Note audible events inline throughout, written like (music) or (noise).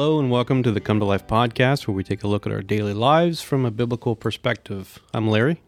Hello, and welcome to the Come to Life podcast, where we take a look at our daily lives from a biblical perspective. I'm Larry.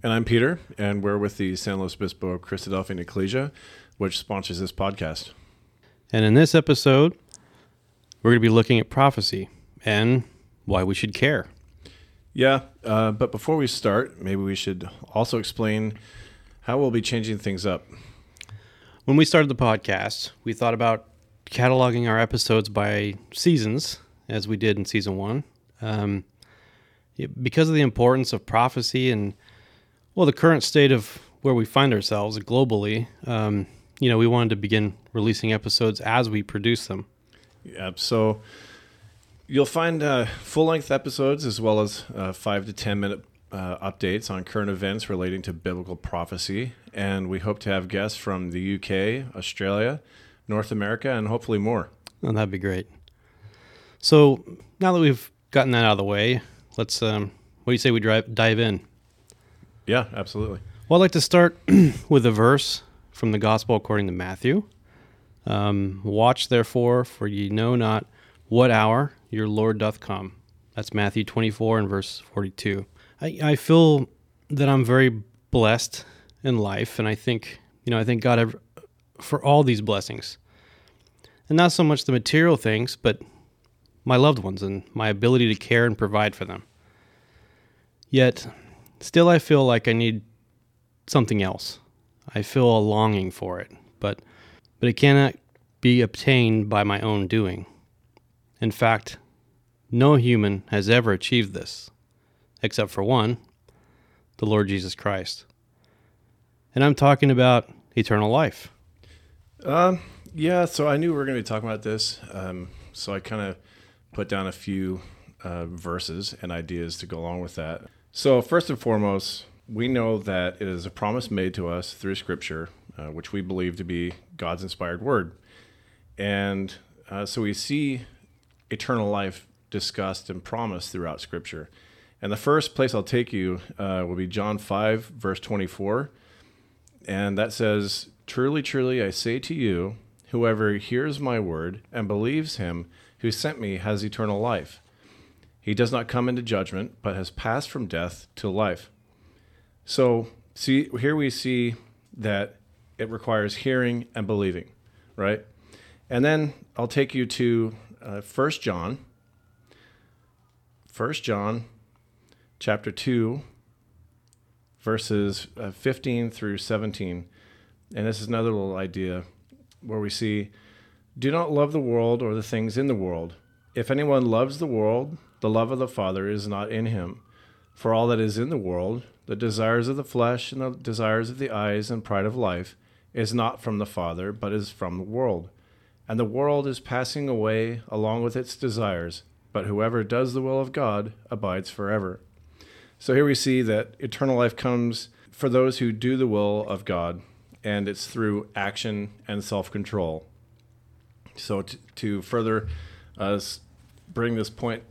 And I'm Peter, and we're with the San Luis Obispo Christadelphian Ecclesia, which sponsors this podcast. And in this episode, we're going to be looking at prophecy and why we should care. Yeah, uh, but before we start, maybe we should also explain how we'll be changing things up. When we started the podcast, we thought about cataloging our episodes by seasons, as we did in season one. Um, because of the importance of prophecy and, well, the current state of where we find ourselves globally, um, you know, we wanted to begin releasing episodes as we produce them. Yep. So you'll find uh, full length episodes as well as uh, five to 10 minute uh, updates on current events relating to biblical prophecy. And we hope to have guests from the UK, Australia, North America, and hopefully more. Oh, that'd be great. So now that we've gotten that out of the way, let's. Um, what do you say we drive, dive in? Yeah, absolutely. Well, I'd like to start (clears throat) with a verse from the Gospel according to Matthew. Um, Watch therefore, for ye know not what hour your Lord doth come. That's Matthew 24 and verse 42. I, I feel that I'm very blessed in life, and I think, you know, I thank God for all these blessings. And not so much the material things, but my loved ones and my ability to care and provide for them. Yet, still, I feel like I need something else. I feel a longing for it, but, but it cannot be obtained by my own doing. In fact, no human has ever achieved this, except for one, the Lord Jesus Christ. And I'm talking about eternal life. Um, yeah, so I knew we were going to be talking about this. Um, so I kind of put down a few uh, verses and ideas to go along with that. So, first and foremost, we know that it is a promise made to us through Scripture, uh, which we believe to be God's inspired word. And uh, so we see eternal life discussed and promised throughout Scripture. And the first place I'll take you uh, will be John 5, verse 24. And that says, Truly, truly, I say to you, whoever hears my word and believes him who sent me has eternal life. He does not come into judgment, but has passed from death to life. So, see, here we see that it requires hearing and believing, right? And then I'll take you to uh, 1 John. 1 John chapter 2, verses uh, 15 through 17. And this is another little idea where we see do not love the world or the things in the world. If anyone loves the world, the love of the Father is not in him. For all that is in the world, the desires of the flesh and the desires of the eyes and pride of life, is not from the Father, but is from the world. And the world is passing away along with its desires, but whoever does the will of God abides forever. So here we see that eternal life comes for those who do the will of God and it's through action and self control. So, to, to further uh, bring this point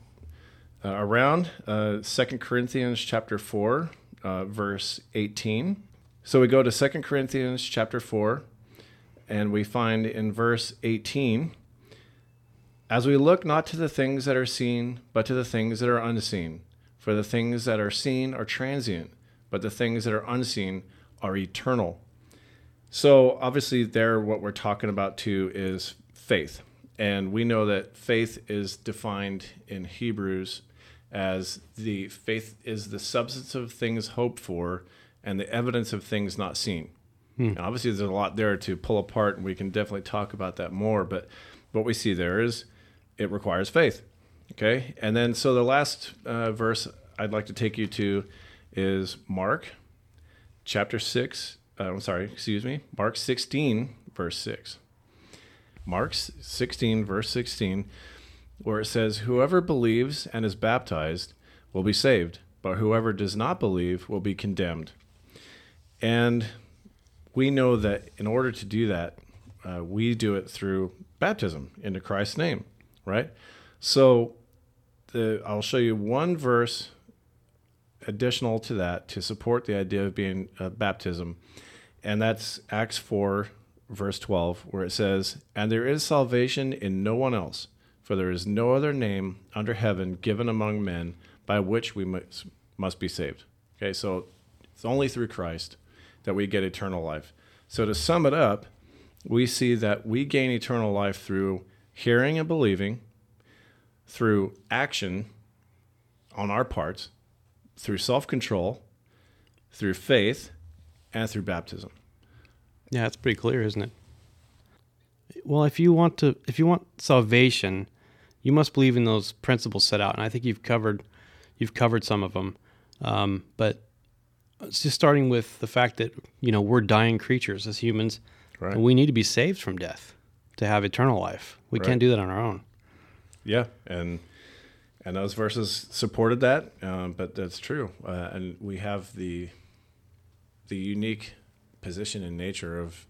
uh, around, uh, 2 Corinthians chapter 4, uh, verse 18. So we go to 2 Corinthians chapter 4, and we find in verse 18 As we look not to the things that are seen, but to the things that are unseen. For the things that are seen are transient, but the things that are unseen are eternal. So obviously, there, what we're talking about too is faith, and we know that faith is defined in Hebrews as the faith is the substance of things hoped for and the evidence of things not seen. Hmm. And obviously, there's a lot there to pull apart, and we can definitely talk about that more. But what we see there is it requires faith. Okay, and then so the last uh, verse I'd like to take you to is Mark chapter 6 uh, I'm sorry, excuse me, Mark 16, verse 6. Mark 16, verse 16, where it says, Whoever believes and is baptized will be saved, but whoever does not believe will be condemned. And we know that in order to do that, uh, we do it through baptism into Christ's name, right? So the, I'll show you one verse additional to that to support the idea of being uh, baptism, and that's Acts 4, verse 12, where it says, And there is salvation in no one else, for there is no other name under heaven given among men by which we must, must be saved. Okay, so it's only through Christ that we get eternal life. So to sum it up, we see that we gain eternal life through hearing and believing, through action on our parts, through self control, through faith, and through baptism. Yeah, it's pretty clear, isn't it? Well, if you want to, if you want salvation, you must believe in those principles set out, and I think you've covered, you've covered some of them. Um, but it's just starting with the fact that you know we're dying creatures as humans, Right. and we need to be saved from death to have eternal life. We Right. can't do that on our own. Yeah, and and those verses supported that, um, but that's true. Uh, and we have the the unique position in nature of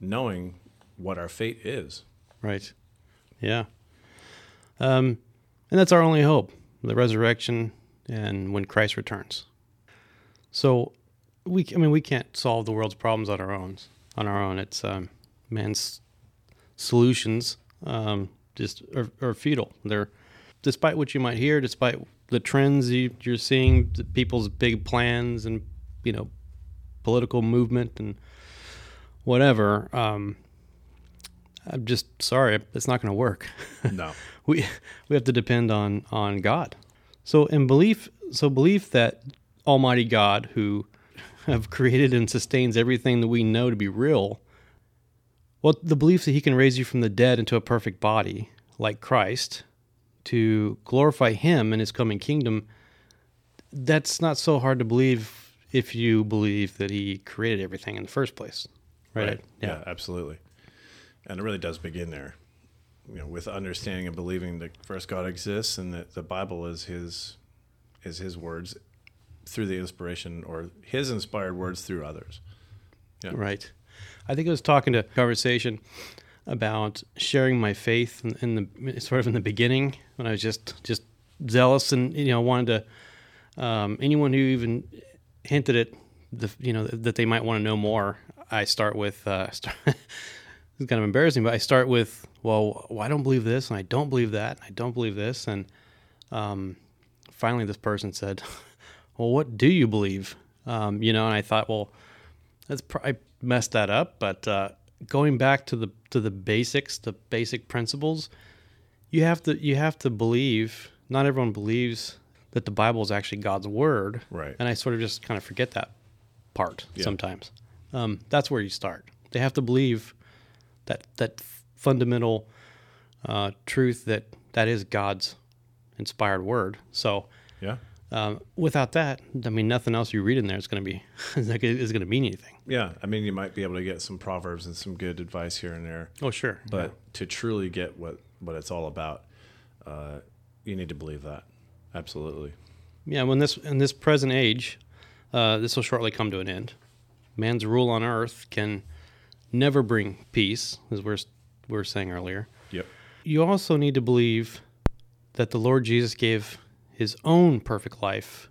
knowing what our fate is. Right. Yeah. Um, and that's our only hope the resurrection and when Christ returns. So, we, I mean, we can't solve the world's problems on our own. On our own, it's um, man's solutions um, just are, are futile. They're, despite what you might hear, despite the trends you, you're seeing, people's big plans and you know, political movement and whatever. Um, I'm just sorry, it's not going to work. (laughs) No. we we have to depend on on God. So in belief, so belief that Almighty God, who have created and sustains everything that we know to be real, well, the belief that He can raise you from the dead into a perfect body, like Christ, to glorify Him in His coming kingdom. That's not so hard to believe if you believe that He created everything in the first place, right? Yeah. absolutely. And it really does begin there. You know, with understanding and believing that first God exists and that the Bible is his is his words through the inspiration or his inspired words through others. Yeah. Right. I think I was talking to conversation about sharing my faith in, in the sort of in the beginning when I was just just zealous and you know wanted to um, anyone who even hinted at the you know that they might want to know more. I start with uh, (laughs) start, it's kind of embarrassing, but I start with well, well, I don't believe this and I don't believe that and I don't believe this and um, finally this person said, (laughs) well, what do you believe? Um, you know, and I thought, well, that's pr- I messed that up, but uh, going back to the to the basics, the basic principles, you have to you have to believe. Not everyone believes that the Bible is actually God's word, Right. and I sort of just kind of forget that part Yeah. sometimes. Um, that's where you start. They have to believe that that fundamental uh, truth that that is God's inspired word. So Yeah. um, without that, I mean, nothing else you read in there is going to be (laughs) is going to mean anything. Yeah. I mean, you might be able to get some proverbs and some good advice here and there, Oh, sure, but to truly get what, what it's all about, uh, you need to believe that. Absolutely. yeah. When this in this present age, uh, this will shortly come to an end. Man's rule on earth can never bring peace, as we're we were saying earlier. Yep. You also need to believe that the Lord Jesus gave His own perfect life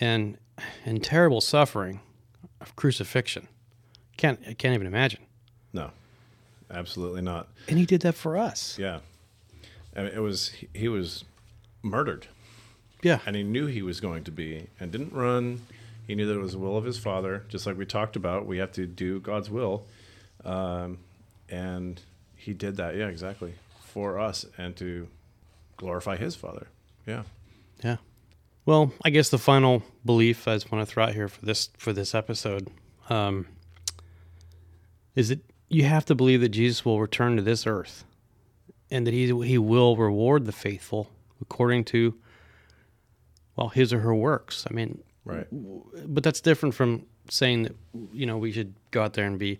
and and terrible suffering of crucifixion. Can't I can't even imagine. No, absolutely not. And He did that for us. Yeah. I mean, it was, he was murdered Yeah. and he knew he was going to be and didn't run. He knew that it was the will of his father, just like we talked about. We have to do God's will. Um, and he did that. Yeah, exactly. For us and to glorify his father. Yeah. Yeah. Well, I guess the final belief I just want to throw out here for this for this episode um, is that you have to believe that Jesus will return to this earth, and that he he will reward the faithful according to well his or her works. I mean, Right. but that's different from saying that you know we should go out there and be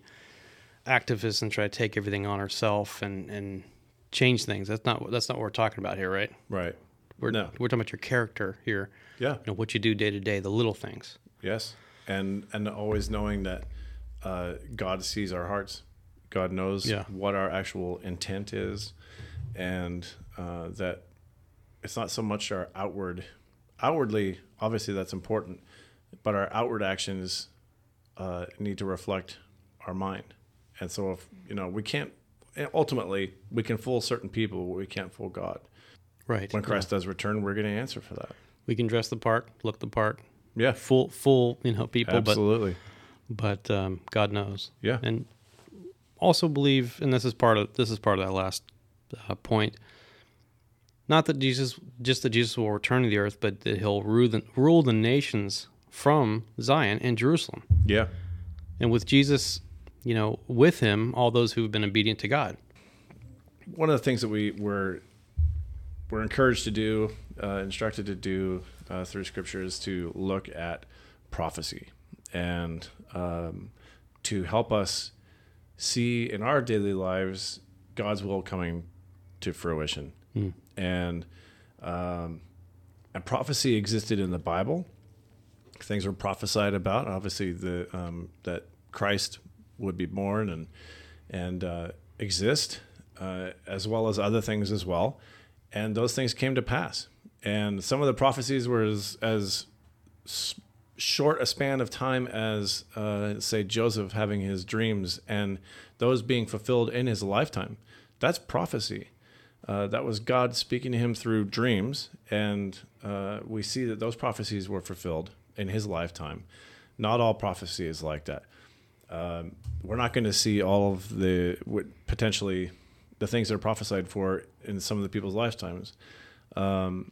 activists and try to take everything on ourselves and and change things. That's not that's not what we're talking about here, right? Right. We're No. we're talking about your character here. Yeah. You know what you do day to day, the little things. Yes, and and always knowing that uh, God sees our hearts. God knows Yeah. what our actual intent is, and uh, that it's not so much our outward. Outwardly, obviously, that's important, but our outward actions uh, need to reflect our mind. And so, if you know, we can't. Ultimately, we can fool certain people, but we can't fool God. Right. When Christ does return, we're going to answer for that. We can dress the part, look the part, Yeah, full full you know people, absolutely. but but um, God knows. Yeah. And also believe, and this is part of this is part of that last uh, point. Not that Jesus, just that Jesus will return to the earth, but that He'll rule the, rule the nations from Zion and Jerusalem. Yeah. And with Jesus, you know, with Him, all those who've been obedient to God. one of the things that we were were encouraged to do, uh, instructed to do uh, through Scripture is to look at prophecy and um, to help us see in our daily lives God's will coming to fruition. And um, and prophecy existed in the Bible. Things were prophesied about. Obviously, the um, that Christ would be born and and uh, exist, uh, as well as other things as well. And those things came to pass. And some of the prophecies were as, as short a span of time as, uh, say, Joseph having his dreams and those being fulfilled in his lifetime. That's prophecy. Uh, that was God speaking to him through dreams. And uh, we see that those prophecies were fulfilled in his lifetime. Not all prophecy is like that um, we're not going to see all of the potentially the things that are prophesied for in some of the people's lifetimes. Um,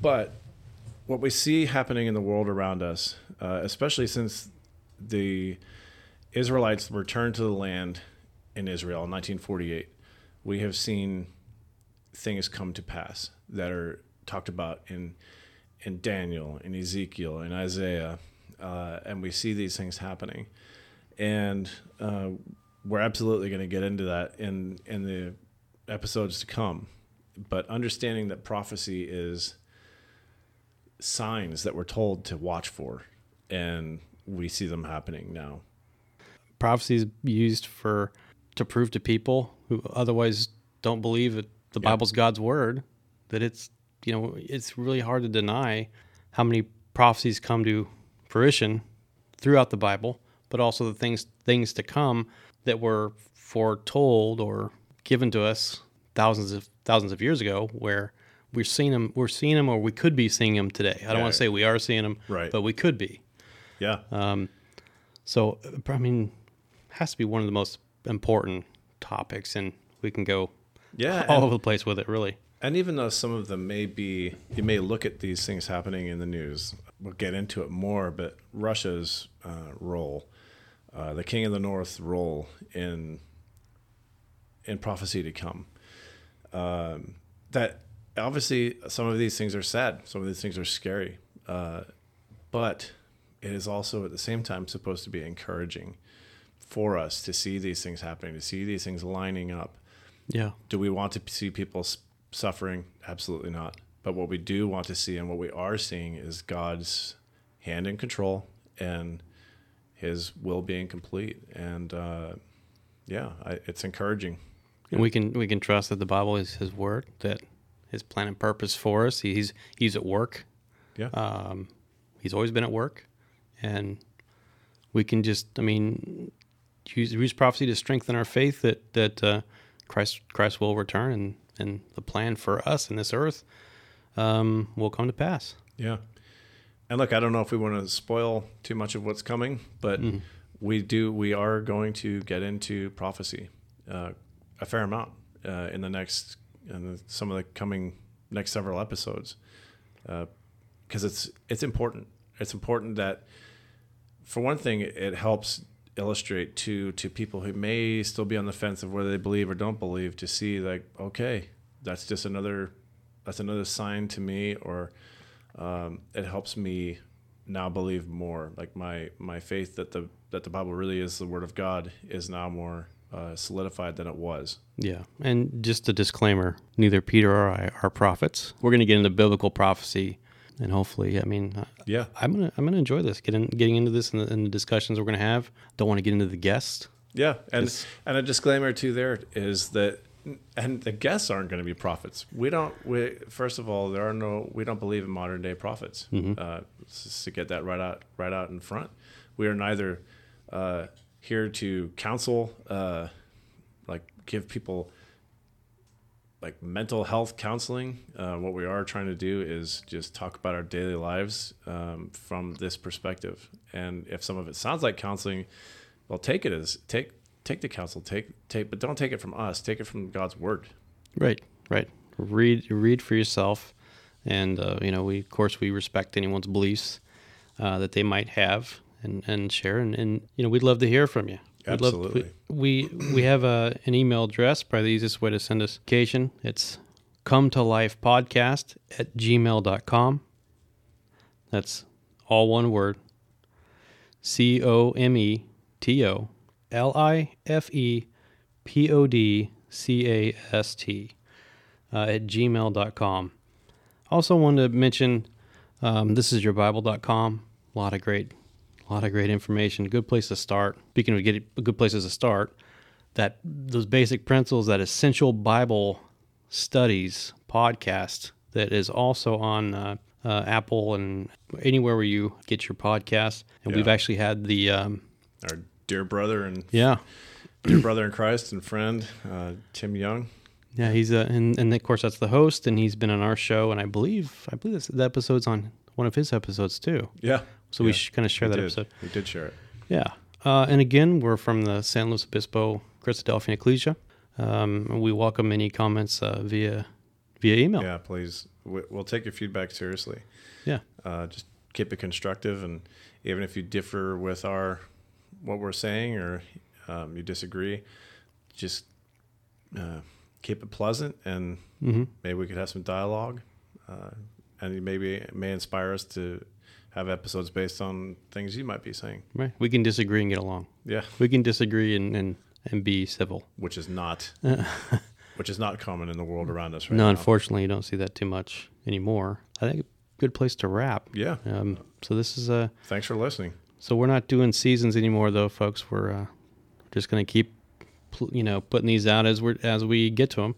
but what we see happening in the world around us, uh, especially since the Israelites returned to the land in Israel in 1948, we have seen things come to pass that are talked about in in Daniel, in Ezekiel, in Isaiah, uh, and we see these things happening, and uh, we're absolutely going to get into that in in the episodes to come. But understanding that prophecy is signs that we're told to watch for, and we see them happening now. Prophecy is used for to prove to people who otherwise don't believe that the Yeah. Bible's God's word that it's you know it's really hard to deny how many prophecies come to fruition throughout the Bible, but also the things things to come that were foretold or given to us thousands of thousands of years ago, where we're seeing them, we're seeing them, or we could be seeing them today. I don't want to say we are seeing them, Right. but we could be. Yeah, So, uh, I mean, has to be one of the most important topics, and we can go yeah, (laughs) all and- over the place with it, really. And even though some of them may be, you may look at these things happening in the news. We'll get into it more, but Russia's uh, role, uh, the King of the North role in in prophecy to come. Um, that obviously some of these things are sad, some of these things are scary, uh, but it is also at the same time supposed to be encouraging for us to see these things happening, to see these things lining up. Yeah, Do we want to see people suffering? Absolutely not. But what we do want to see and what we are seeing is God's hand in control and His will being complete. And uh, yeah, I, it's encouraging. and we can we can trust that the Bible is His word, that His plan and purpose for us. He's He's at work. Yeah. Um, he's always been at work, and we can just, I mean, use, use prophecy to strengthen our faith that that uh, Christ Christ will return, and and the plan for us in this earth um, will come to pass. Yeah. And look, I don't know if we want to spoil too much of what's coming, but we do. We are going to get into prophecy uh, a fair amount uh, in the next, in the, some of the coming next several episodes, because it's it's important. It's important that, for one thing, it helps illustrate to to people who may still be on the fence of whether they believe or don't believe to see like, okay, that's just another that's another sign to me or um, it helps me now believe more. Like my my faith that the that the Bible really is the Word of God is now more uh, solidified than it was. Yeah, and just a disclaimer: neither Peter or I are prophets. We're going to get into biblical prophecy, and hopefully, I mean, Yeah, I'm gonna I'm gonna enjoy this, getting getting into this and the, and the discussions we're gonna have. Don't want to get into the guest. yeah, and It's- and a disclaimer too there is that. And the guests aren't going to be prophets. We don't. We first of all, there are no. We don't believe in modern day prophets. Uh, to get that right out, right out in front. We are neither uh, here to counsel, uh, like give people like mental health counseling. Uh, what we are trying to do is just talk about our daily lives um, from this perspective. And if some of it sounds like counseling, well, take it as take take the counsel, take take, but don't take it from us. Take it from God's word. Right, right. Read read for yourself, and uh, you know we of course we respect anyone's beliefs uh, that they might have and, and share, and, and you know we'd love to hear from you. Absolutely. we, we we have a, an email address. Probably the easiest way to send us occasion. It's come to life podcast at gmail.com. That's all one word. C O M E T O L I F E P O D C A S T uh, at gmail.com. Also, wanted to mention um, this is yourbible.com. A lot of great, a lot of great information. Good place to start. Speaking of get a good places to start, that those basic principles, that essential Bible studies podcast that is also on uh, uh, Apple and anywhere where you get your podcast. And we've actually had the um, Our dear brother and yeah. (clears throat) dear brother in Christ and friend uh, Tim Young. Yeah, he's uh, and and of course that's the host, and he's been on our show, and I believe I believe this, the episode's on one of his episodes too. Yeah. So we Yeah. should kind of share He that did. episode. We did share it. Yeah, uh, and again, we're from the San Luis Obispo Christadelphian Ecclesia. Um, we welcome any comments uh, via via email. Yeah, please. We- We'll take your feedback seriously. Yeah. Uh, just keep it constructive, and even if you differ with our what we're saying or um, you disagree, just uh, keep it pleasant, and hmm maybe we could have some dialogue, uh, and maybe it may inspire us to have episodes based on things you might be saying. Right. We can disagree and get along. Yeah, We can disagree and and, and be civil. which is not (laughs) which is not common in the world around us right no, now. unfortunately, you don't see that too much anymore. I think a good place to wrap. Yeah. Um, so this is a. Thanks for listening. So we're not doing seasons anymore, though, folks. We're uh, just going to keep, you know, putting these out as we are as we get to them,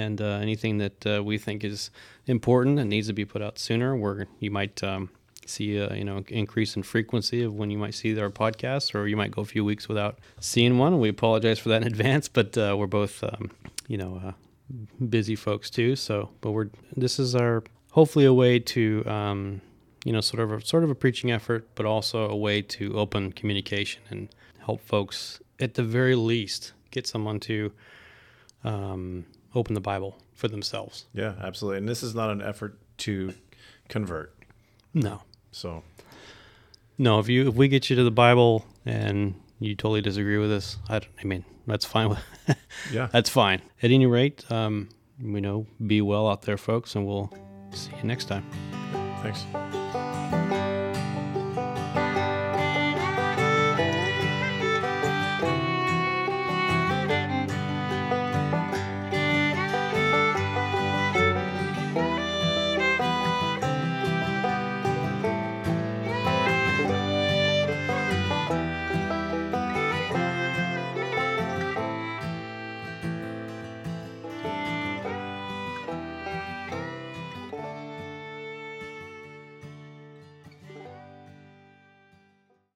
and uh, anything that uh, we think is important and needs to be put out sooner, where you might um, see, a, you know, increase in frequency of when you might see our podcasts, or you might go a few weeks without seeing one. We apologize for that in (laughs) advance, but uh, we're both, um, you know, uh, busy folks too. So, but we're this is our hopefully a way to. Um, you know, sort of a sort of a preaching effort, but also a way to open communication and help folks at the very least get someone to um, open the Bible for themselves. Yeah, absolutely. And this is not an effort to convert. No, So no. If you if we get you to the Bible and you totally disagree with us, I, don't- I mean that's fine. With, (laughs) yeah, that's fine. At any rate, um, you know, be well out there, folks, and we'll see you next time. thanks.